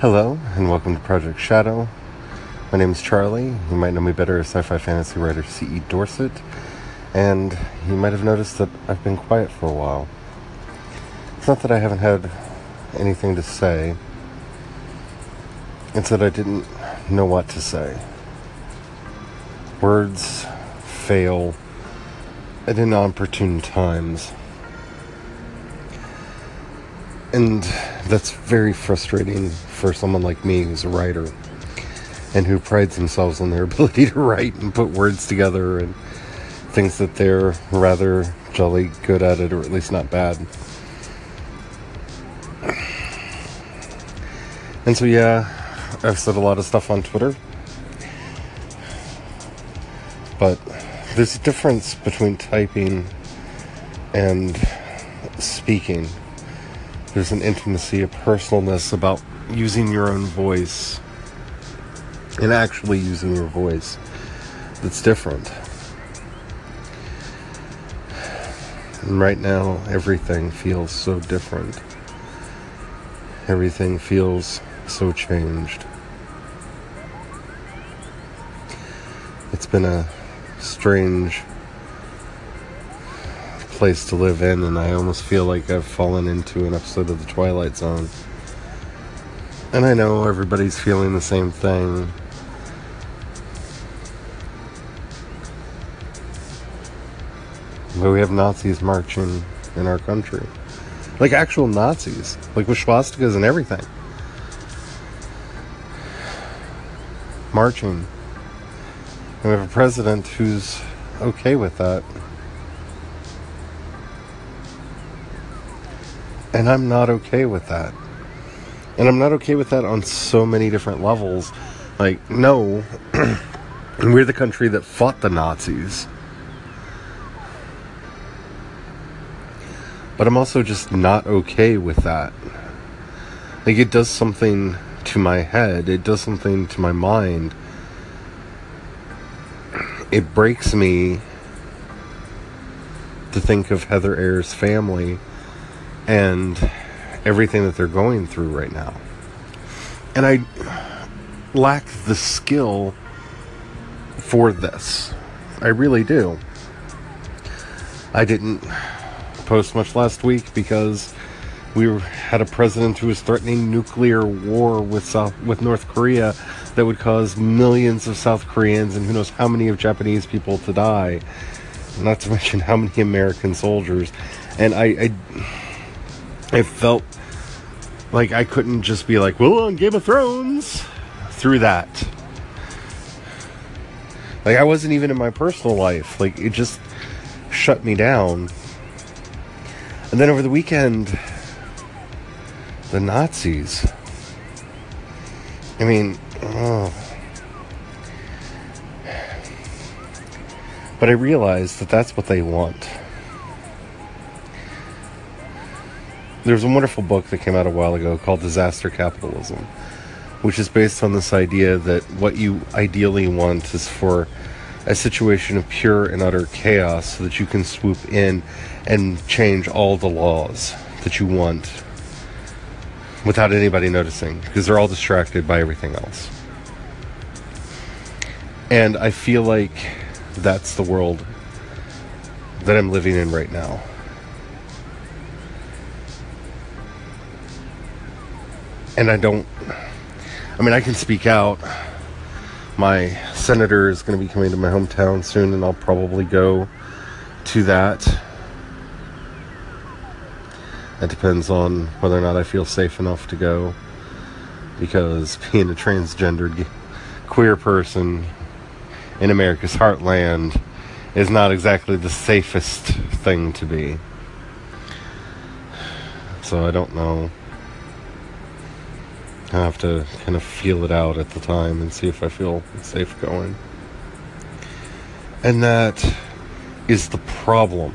Hello, and welcome to Project Shadow. My name is Charlie. You might know me better as sci fi fantasy writer C.E. Dorset, and you might have noticed that I've been quiet for a while. It's not that I haven't had anything to say, it's that I didn't know what to say. Words fail at inopportune times. And that's very frustrating for someone like me who's a writer and who prides themselves on their ability to write and put words together and thinks that they're rather jolly good at it or at least not bad. And so, yeah, I've said a lot of stuff on Twitter. But there's a difference between typing and speaking there's an intimacy, a personalness about using your own voice and actually using your voice that's different. And right now, everything feels so different. Everything feels so changed. It's been a strange place to live in, and I almost feel like I've fallen into an episode of The Twilight Zone. And I know everybody's feeling the same thing. But we have Nazis marching in our country. Like actual Nazis. Like with swastikas and everything. Marching. And we have a president who's okay with that. And I'm not okay with that. And I'm not okay with that on so many different levels. Like, no, we're the country that fought the Nazis. But I'm also just not okay with that. Like, it does something to my head, it does something to my mind. It breaks me to think of Heather Heyer's family and everything that they're going through right now. And I lack the skill for this. I really do. I didn't post much last week because we had a president who was threatening nuclear war with South with North Korea that would cause millions of South Koreans and who knows how many of Japanese people to die. Not to mention how many American soldiers. And I, I it felt like I couldn't just be like, well, on Game of Thrones through that. Like, I wasn't even in my personal life. Like, it just shut me down. And then over the weekend, the Nazis. I mean, oh. But I realized that that's what they want. There's a wonderful book that came out a while ago called Disaster Capitalism, which is based on this idea that what you ideally want is for a situation of pure and utter chaos so that you can swoop in and change all the laws that you want without anybody noticing because they're all distracted by everything else. And I feel like that's the world that I'm living in right now. And I don't. I mean, I can speak out. My senator is going to be coming to my hometown soon, and I'll probably go to that. It depends on whether or not I feel safe enough to go. Because being a transgendered queer person in America's heartland is not exactly the safest thing to be. So I don't know. I have to kind of feel it out at the time and see if I feel safe going. And that is the problem.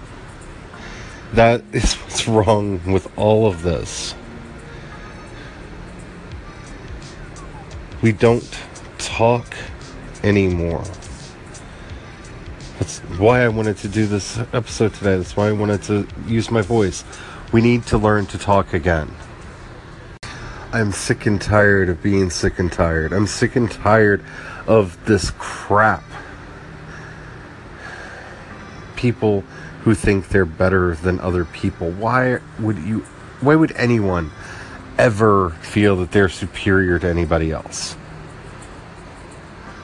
That is what's wrong with all of this. We don't talk anymore. That's why I wanted to do this episode today. That's why I wanted to use my voice. We need to learn to talk again. I'm sick and tired of being sick and tired. I'm sick and tired of this crap. People who think they're better than other people. Why would you why would anyone ever feel that they're superior to anybody else?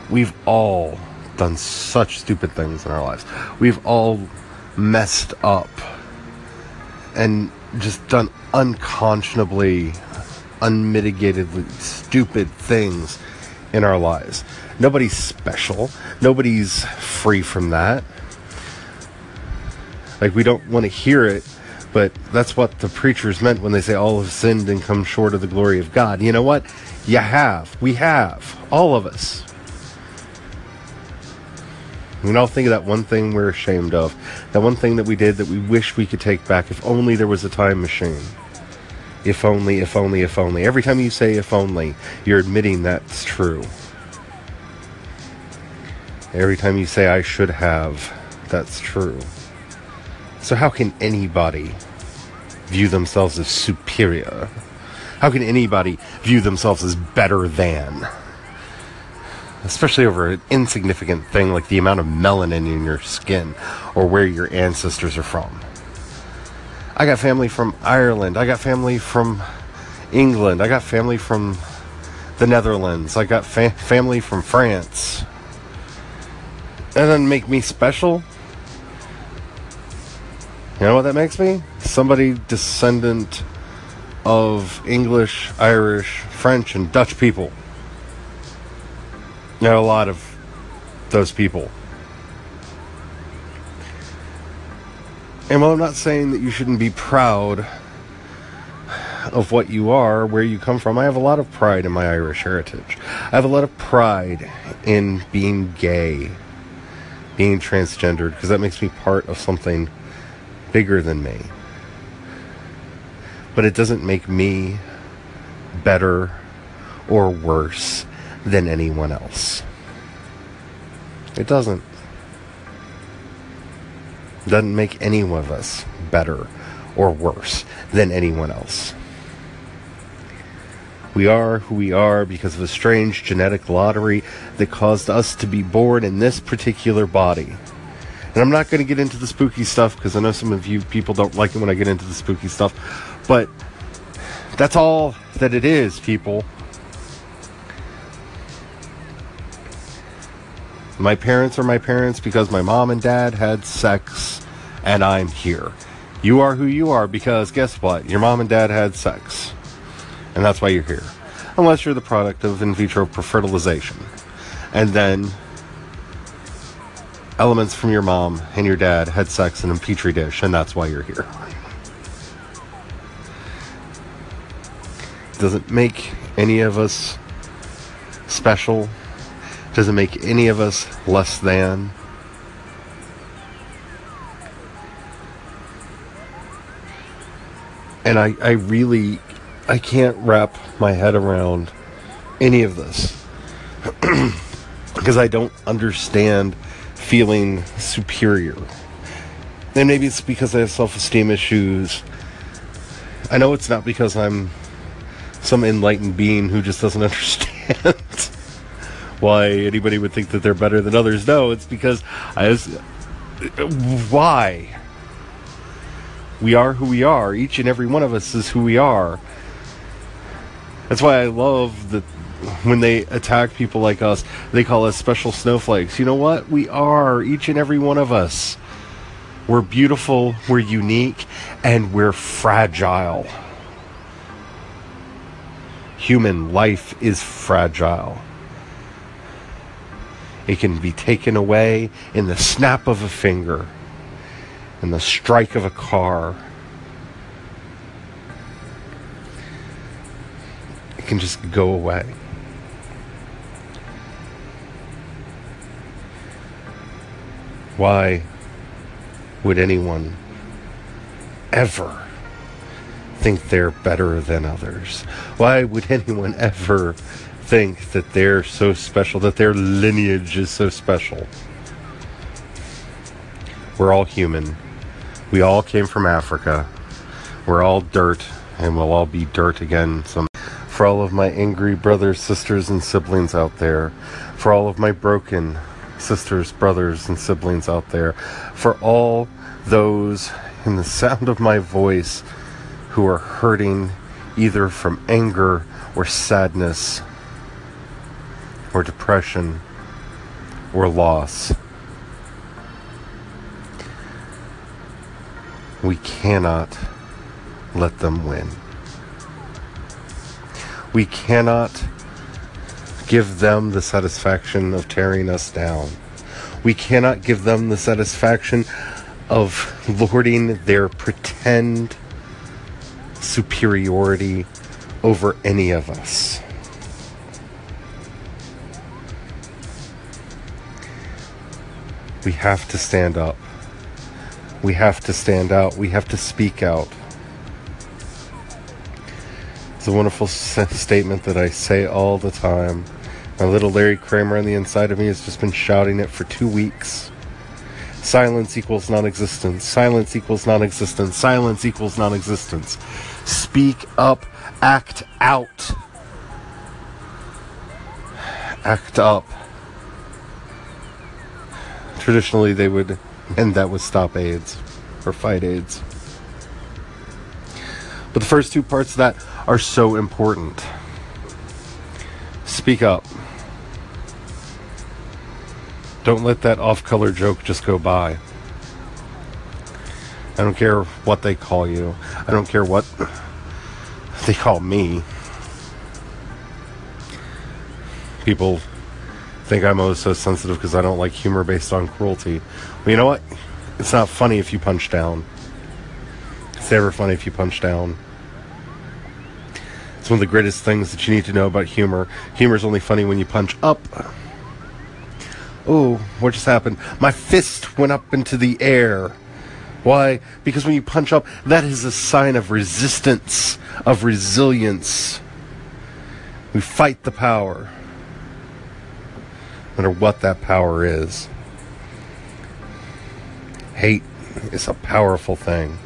We've all done such stupid things in our lives. We've all messed up and just done unconscionably, unmitigatedly stupid things in our lives. Nobody's special. Nobody's free from that. Like, we don't want to hear it, but that's what the preachers meant when they say all have sinned and come short of the glory of God. You know what? You have. We have. All of us. We all think of that one thing we're ashamed of. That one thing that we did that we wish we could take back if only there was a time machine. If only, if only, if only. Every time you say if only, you're admitting that's true. Every time you say I should have, that's true. So, how can anybody view themselves as superior? How can anybody view themselves as better than? especially over an insignificant thing like the amount of melanin in your skin or where your ancestors are from. I got family from Ireland. I got family from England. I got family from the Netherlands. I got fa- family from France. That doesn't make me special. You know what that makes me? Somebody descendant of English, Irish, French, and Dutch people. There a lot of those people. And while I'm not saying that you shouldn't be proud of what you are, where you come from, I have a lot of pride in my Irish heritage. I have a lot of pride in being gay, being transgendered, because that makes me part of something bigger than me. But it doesn't make me better or worse than anyone else. It doesn't. Doesn't make any of us better or worse than anyone else. We are who we are because of a strange genetic lottery that caused us to be born in this particular body. And I'm not going to get into the spooky stuff because I know some of you people don't like it when I get into the spooky stuff. But that's all that it is, people. My parents are my parents because my mom and dad had sex and I'm here. You are who you are because guess what? Your mom and dad had sex. And that's why you're here. Unless you're the product of in vitro fertilization. And then elements from your mom and your dad had sex in a petri dish, and that's why you're here. Doesn't make any of us special doesn't make any of us less than. And I, I really, I can't wrap my head around any of this. because I don't understand feeling superior. And maybe it's because I have self esteem issues. I know it's not because I'm some enlightened being who just doesn't understand why anybody would think that they're better than others. No, it's because I was. Why? We are who we are. Each and every one of us is who we are. That's why I love that when they attack people like us, they call us special snowflakes. You know what? We are, each and every one of us. We're beautiful, we're unique, and we're fragile. Human life is fragile. It can be taken away in the snap of a finger, in the strike of a car. It can just go away. Why would anyone ever think they're better than others? Why would anyone ever think that they're so special, that their lineage is so special. We're all human. We all came from Africa. We're all dirt, and we'll all be dirt again some for all of my angry brothers, sisters, and siblings out there, for all of my broken sisters, brothers, and siblings out there, for all those in the sound of my voice who are hurting either from anger or sadness or depression or loss. We cannot let them win. We cannot give them the satisfaction of tearing us down. We cannot give them the satisfaction of lording their pretend superiority over any of us. We have to stand up. We have to stand out. We have to speak out. It's a wonderful statement that I say all the time. My little Larry Kramer on the inside of me has just been shouting it for two weeks. Silence equals non existence. Silence equals non existence. Silence equals non existence. Speak up. Act out. Act up. Traditionally, they would end that with stop AIDS or fight AIDS. But the first two parts of that are so important. Speak up. Don't let that off color joke just go by. I don't care what they call you. I don't care what they call me. People think I'm always so sensitive because I don't like humor based on cruelty. Well, you know what? It's not funny if you punch down. It's never funny if you punch down. It's one of the greatest things that you need to know about humor. Humor is only funny when you punch up. Oh, what just happened? My fist went up into the air. Why? Because when you punch up, that is a sign of resistance, of resilience. We fight the power, matter what that power is. Hate is a powerful thing.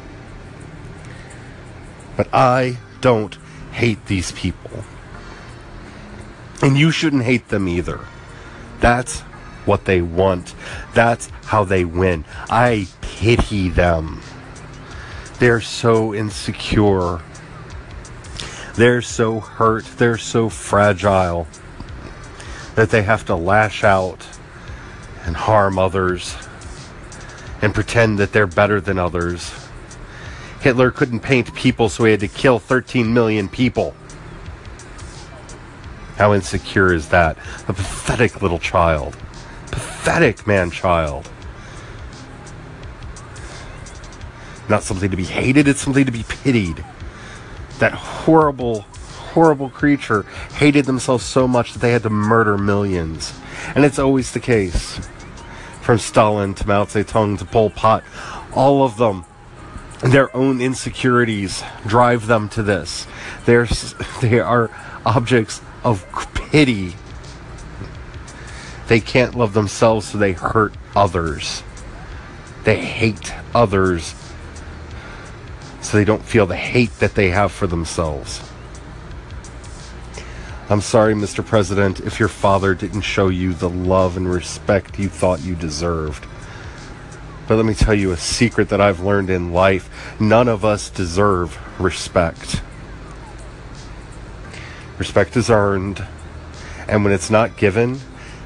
But I don't hate these people. And you shouldn't hate them either. That's what they want. That's how they win. I pity them. They're so insecure. They're so hurt. They're so fragile that they have to lash out and harm others and pretend that they're better than others. Hitler couldn't paint people, so he had to kill 13 million people. How insecure is that? A pathetic little child. Pathetic man child. Not something to be hated, it's something to be pitied. That horrible, horrible creature hated themselves so much that they had to murder millions. And it's always the case. From Stalin to Mao Zedong to Pol Pot, all of them their own insecurities drive them to this. They're, they are objects of pity. They can't love themselves, so they hurt others. They hate others, so they don't feel the hate that they have for themselves. I'm sorry, Mr. President, if your father didn't show you the love and respect you thought you deserved. But let me tell you a secret that I've learned in life none of us deserve respect. Respect is earned, and when it's not given,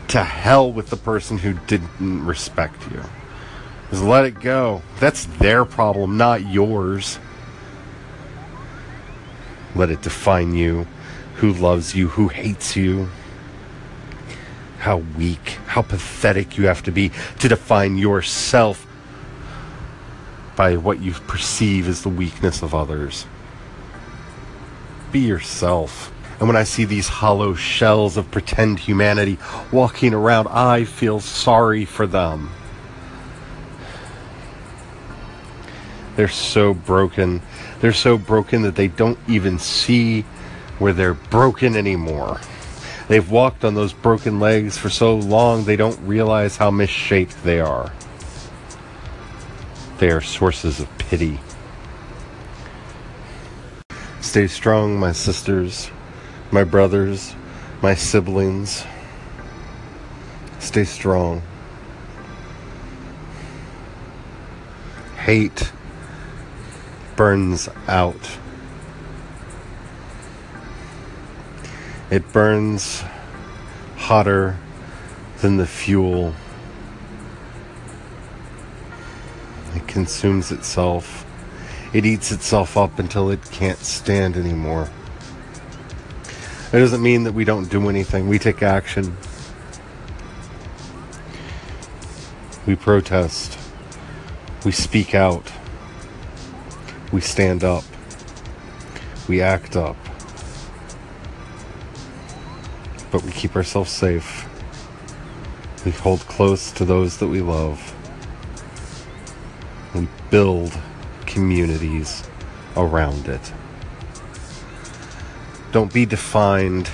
to hell with the person who didn't respect you. Just let it go. That's their problem, not yours. Let it define you. Who loves you, who hates you. How weak, how pathetic you have to be to define yourself by what you perceive as the weakness of others. Be yourself. And when I see these hollow shells of pretend humanity walking around, I feel sorry for them. They're so broken. They're so broken that they don't even see where they're broken anymore. They've walked on those broken legs for so long they don't realize how misshaped they are. They are sources of pity. Stay strong, my sisters. my brothers, my siblings. Stay strong. Hate burns out. It burns hotter than the fuel. It consumes itself. It eats itself up until it can't stand anymore. It doesn't mean that we don't do anything. We take action. We protest. We speak out. We stand up. We act up. But we keep ourselves safe. We hold close to those that we love. and build communities around it. Don't be defined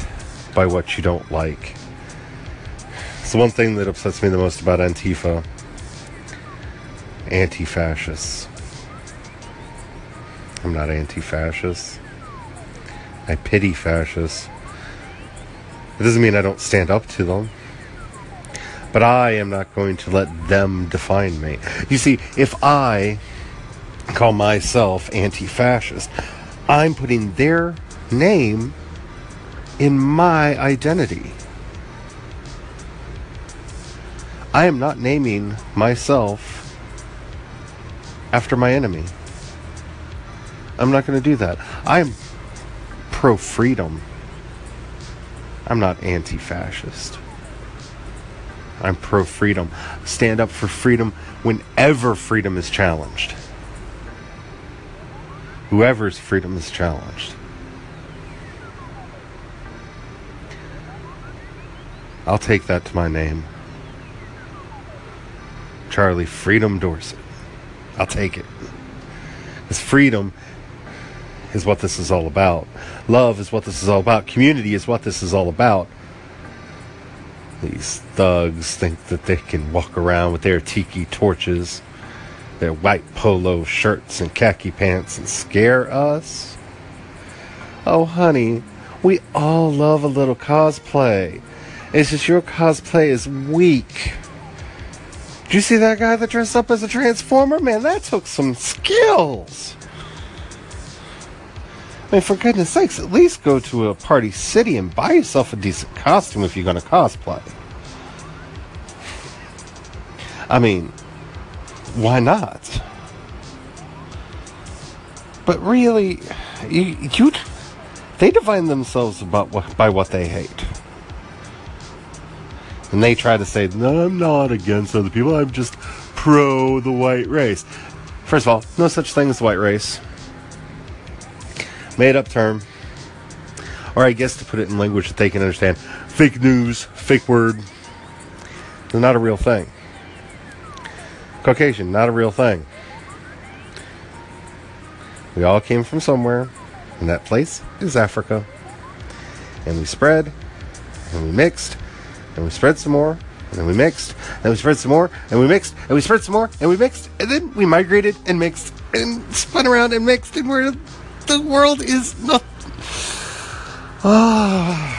by what you don't like. It's the one thing that upsets me the most about Antifa anti fascists. I'm not anti fascist. I pity fascists. It doesn't mean I don't stand up to them. But I am not going to let them define me. You see, if I call myself anti fascist, I'm putting their name in my identity. I am not naming myself after my enemy. I'm not going to do that. I'm pro freedom. I'm not anti fascist. I'm pro freedom. Stand up for freedom whenever freedom is challenged. Whoever's freedom is challenged. I'll take that to my name. Charlie Freedom Dorsett. I'll take it. Because freedom is what this is all about. Love is what this is all about. Community is what this is all about. These thugs think that they can walk around with their tiki torches, their white polo shirts and khaki pants and scare us. Oh, honey, we all love a little cosplay. It's just your cosplay is weak. Did you see that guy that dressed up as a transformer? Man, that took some skills. I mean, for goodness sakes, at least go to a party city and buy yourself a decent costume if you're going to cosplay. I mean, why not? But really, you, you they define themselves about what, by what they hate. And they try to say, no, I'm not against other people, I'm just pro the white race. First of all, no such thing as the white race. Made up term. Or I guess to put it in language that they can understand, fake news, fake word. They're not a real thing. Caucasian, not a real thing. We all came from somewhere, and that place is Africa. And we spread, and we mixed, and we spread some more, and then we mixed, and we spread some more, and we mixed, and we spread some more, and we mixed, and then we migrated and mixed and spun around and mixed, and where the world is not. Ah.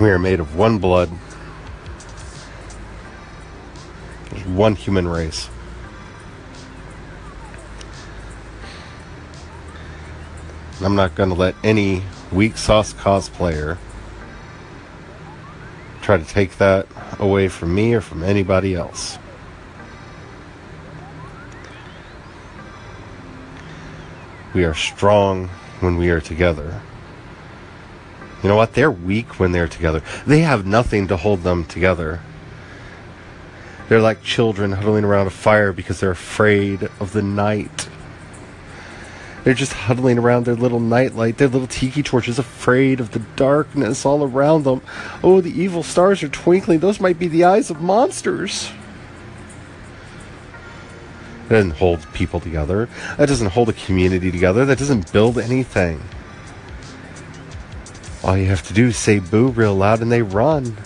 We are made of one blood. There's one human race. I'm not going to let any weak sauce cosplayer try to take that away from me or from anybody else. We are strong when we are together. You know what? They're weak when they're together. They have nothing to hold them together. They're like children huddling around a fire because they're afraid of the night. They're just huddling around their little nightlight, their little tiki torches, afraid of the darkness all around them. Oh, the evil stars are twinkling. Those might be the eyes of monsters. That doesn't hold people together. That doesn't hold a community together. That doesn't build anything. All you have to do is say boo real loud and they run.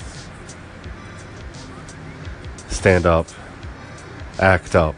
Stand up. Act up.